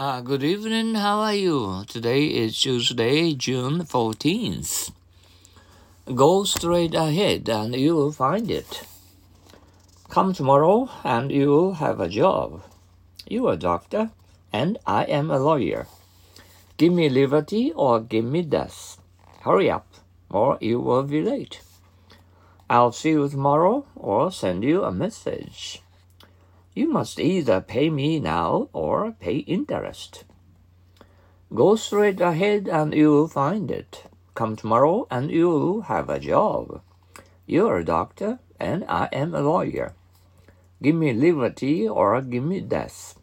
Uh, good evening. How are you? Today is Tuesday, June 14th. Go straight ahead and you will find it. Come tomorrow and you will have a job. You are a doctor and I am a lawyer. Give me liberty or give me death. Hurry up or you will be late. I'll see you tomorrow or send you a message. You must either pay me now or pay interest. Go straight ahead and you'll find it. Come tomorrow and you'll have a job. You're a doctor and I am a lawyer. Give me liberty or give me death.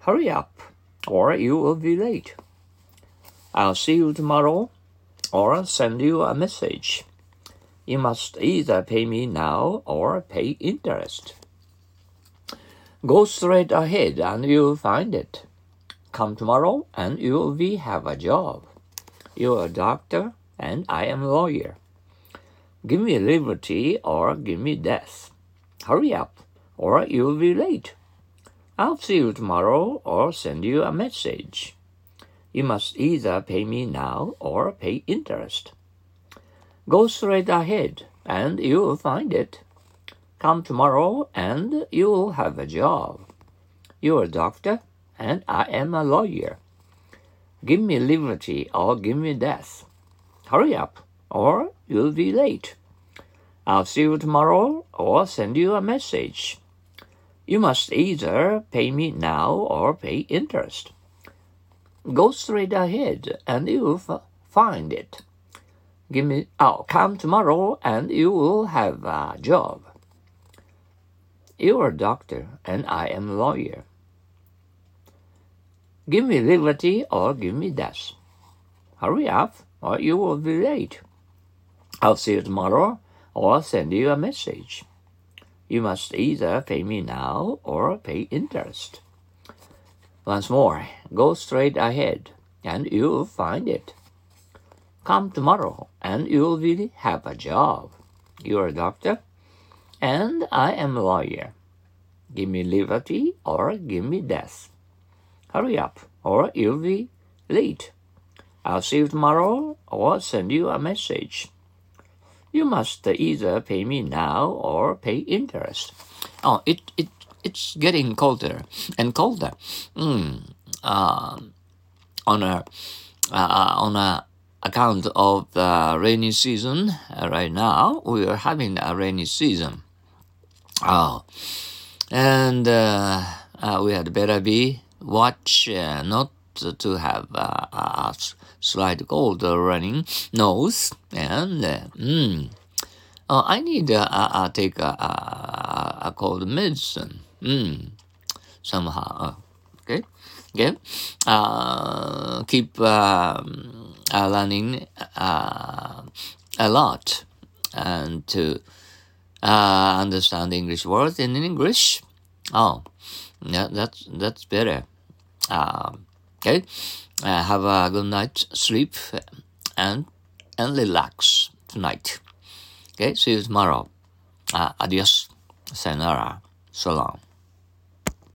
Hurry up or you will be late. I'll see you tomorrow or send you a message. You must either pay me now or pay interest. Go straight ahead and you'll find it. Come tomorrow and you'll be have a job. You're a doctor and I am a lawyer. Give me liberty or give me death. Hurry up or you'll be late. I'll see you tomorrow or send you a message. You must either pay me now or pay interest. Go straight ahead and you'll find it. Come tomorrow and you'll have a job. You're a doctor and I am a lawyer. Give me liberty or give me death. Hurry up or you'll be late. I'll see you tomorrow or send you a message. You must either pay me now or pay interest. Go straight ahead and you'll find it. Give me, I'll come tomorrow and you will have a job. You're a doctor and I am a lawyer. Give me liberty or give me death. Hurry up or you will be late. I'll see you tomorrow or send you a message. You must either pay me now or pay interest. Once more, go straight ahead and you'll find it. Come tomorrow and you'll really have a job. You're a doctor and I am a lawyer. Give me liberty or give me death. Hurry up or you'll be late. I'll see you tomorrow or send you a message. You must either pay me now or pay interest. Oh, it, it it's getting colder and colder. Mm, uh, on a uh, on a account of the rainy season uh, right now, we are having a rainy season. Oh, and uh, uh, we had better be watch uh, not to have a slight cold running nose and mm, oh, I need to take a, a, a cold medicine. Mm, somehow. Okay. Okay. Uh, keep um, uh, learning uh, a lot and to uh, understand English words in English. Oh, yeah, that's that's better. Uh, okay, uh, have a good night sleep and and relax tonight. Okay, see you tomorrow. Uh, adios, sayonara, so long.